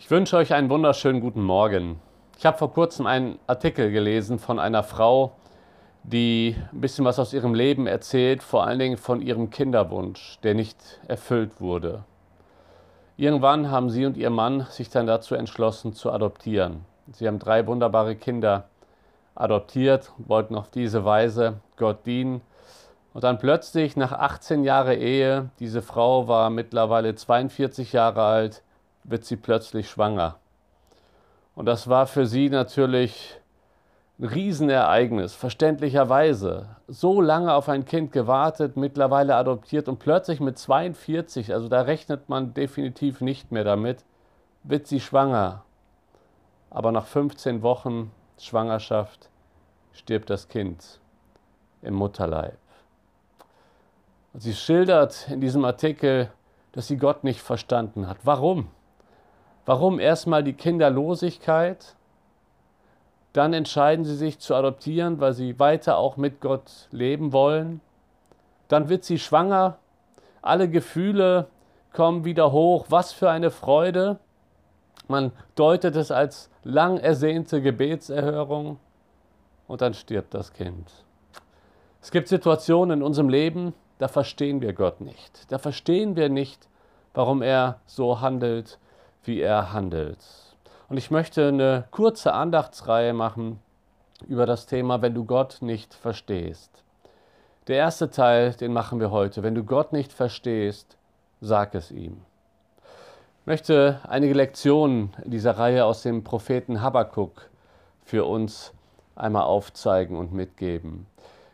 Ich wünsche euch einen wunderschönen guten Morgen. Ich habe vor kurzem einen Artikel gelesen von einer Frau, die ein bisschen was aus ihrem Leben erzählt, vor allen Dingen von ihrem Kinderwunsch, der nicht erfüllt wurde. Irgendwann haben sie und ihr Mann sich dann dazu entschlossen zu adoptieren. Sie haben drei wunderbare Kinder adoptiert, wollten auf diese Weise Gott dienen. Und dann plötzlich nach 18 Jahren Ehe, diese Frau war mittlerweile 42 Jahre alt, wird sie plötzlich schwanger. Und das war für sie natürlich ein Riesenereignis, verständlicherweise. So lange auf ein Kind gewartet, mittlerweile adoptiert und plötzlich mit 42, also da rechnet man definitiv nicht mehr damit, wird sie schwanger. Aber nach 15 Wochen Schwangerschaft stirbt das Kind im Mutterleib. Und sie schildert in diesem Artikel, dass sie Gott nicht verstanden hat. Warum? Warum erstmal die Kinderlosigkeit? Dann entscheiden sie sich zu adoptieren, weil sie weiter auch mit Gott leben wollen. Dann wird sie schwanger. Alle Gefühle kommen wieder hoch. Was für eine Freude. Man deutet es als lang ersehnte Gebetserhörung. Und dann stirbt das Kind. Es gibt Situationen in unserem Leben, da verstehen wir Gott nicht. Da verstehen wir nicht, warum er so handelt, wie er handelt. Und ich möchte eine kurze Andachtsreihe machen über das Thema, wenn du Gott nicht verstehst. Der erste Teil, den machen wir heute. Wenn du Gott nicht verstehst, sag es ihm. Ich möchte einige Lektionen dieser Reihe aus dem Propheten Habakkuk für uns einmal aufzeigen und mitgeben.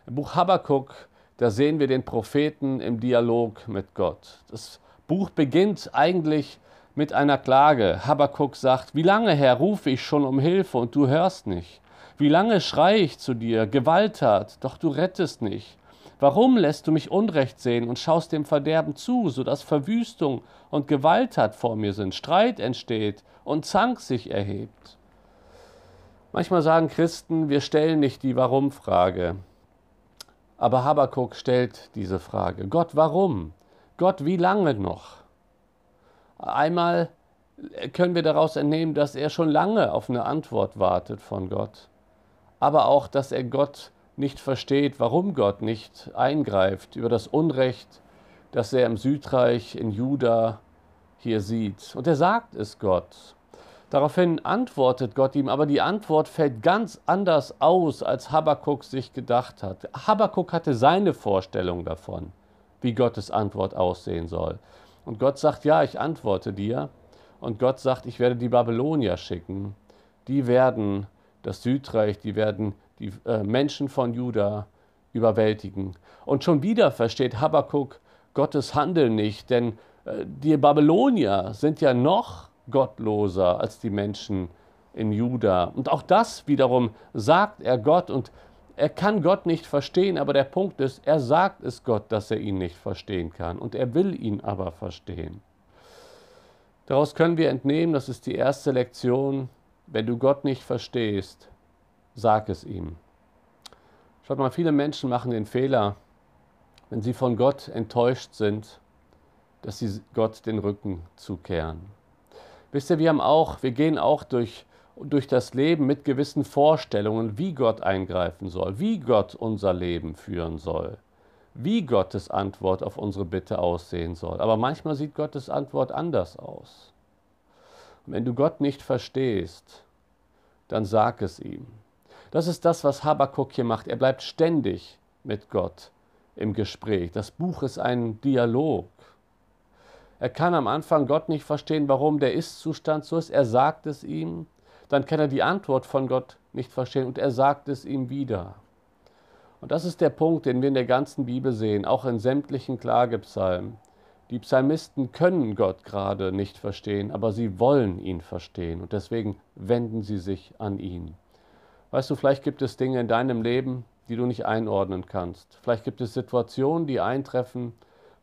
Im Buch Habakkuk, da sehen wir den Propheten im Dialog mit Gott. Das Buch beginnt eigentlich mit einer Klage. Habakuk sagt, wie lange, Herr, rufe ich schon um Hilfe und du hörst nicht? Wie lange schreie ich zu dir, Gewalttat, doch du rettest nicht? Warum lässt du mich Unrecht sehen und schaust dem Verderben zu, so dass Verwüstung und Gewalttat vor mir sind, Streit entsteht und Zank sich erhebt? Manchmal sagen Christen, wir stellen nicht die Warum-Frage. Aber Habakuk stellt diese Frage. Gott, warum? Gott, wie lange noch? Einmal können wir daraus entnehmen, dass er schon lange auf eine Antwort wartet von Gott, aber auch, dass er Gott nicht versteht, warum Gott nicht eingreift über das Unrecht, das er im Südreich in Juda hier sieht. Und er sagt es Gott. Daraufhin antwortet Gott ihm, aber die Antwort fällt ganz anders aus, als Habakkuk sich gedacht hat. Habakkuk hatte seine Vorstellung davon, wie Gottes Antwort aussehen soll. Und Gott sagt, ja, ich antworte dir. Und Gott sagt, ich werde die Babylonier schicken. Die werden das Südreich, die werden die äh, Menschen von Juda überwältigen. Und schon wieder versteht Habakkuk Gottes Handeln nicht, denn äh, die Babylonier sind ja noch gottloser als die Menschen in Juda. Und auch das wiederum sagt er Gott und er kann Gott nicht verstehen, aber der Punkt ist, er sagt es Gott, dass er ihn nicht verstehen kann und er will ihn aber verstehen. Daraus können wir entnehmen, das ist die erste Lektion, wenn du Gott nicht verstehst, sag es ihm. Schaut mal, viele Menschen machen den Fehler, wenn sie von Gott enttäuscht sind, dass sie Gott den Rücken zukehren. Wisst ihr, wir haben auch, wir gehen auch durch durch das Leben mit gewissen Vorstellungen, wie Gott eingreifen soll, wie Gott unser Leben führen soll, wie Gottes Antwort auf unsere Bitte aussehen soll. Aber manchmal sieht Gottes Antwort anders aus. Und wenn du Gott nicht verstehst, dann sag es ihm. Das ist das, was Habakkuk hier macht. Er bleibt ständig mit Gott im Gespräch. Das Buch ist ein Dialog. Er kann am Anfang Gott nicht verstehen, warum der Ist-Zustand so ist. Er sagt es ihm dann kann er die Antwort von Gott nicht verstehen und er sagt es ihm wieder. Und das ist der Punkt, den wir in der ganzen Bibel sehen, auch in sämtlichen Klagepsalmen. Die Psalmisten können Gott gerade nicht verstehen, aber sie wollen ihn verstehen und deswegen wenden sie sich an ihn. Weißt du, vielleicht gibt es Dinge in deinem Leben, die du nicht einordnen kannst. Vielleicht gibt es Situationen, die eintreffen.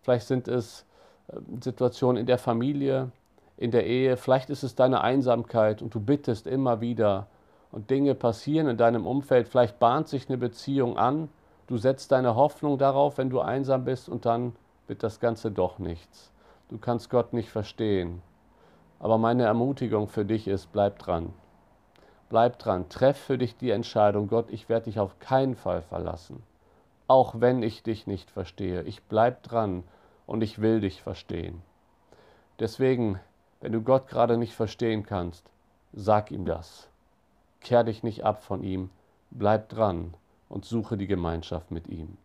Vielleicht sind es äh, Situationen in der Familie, in der Ehe, vielleicht ist es deine Einsamkeit und du bittest immer wieder und Dinge passieren in deinem Umfeld, vielleicht bahnt sich eine Beziehung an, du setzt deine Hoffnung darauf, wenn du einsam bist und dann wird das Ganze doch nichts. Du kannst Gott nicht verstehen. Aber meine Ermutigung für dich ist, bleib dran. Bleib dran, treff für dich die Entscheidung, Gott, ich werde dich auf keinen Fall verlassen. Auch wenn ich dich nicht verstehe. Ich bleib dran und ich will dich verstehen. Deswegen, wenn du Gott gerade nicht verstehen kannst, sag ihm das. Kehr dich nicht ab von ihm, bleib dran und suche die Gemeinschaft mit ihm.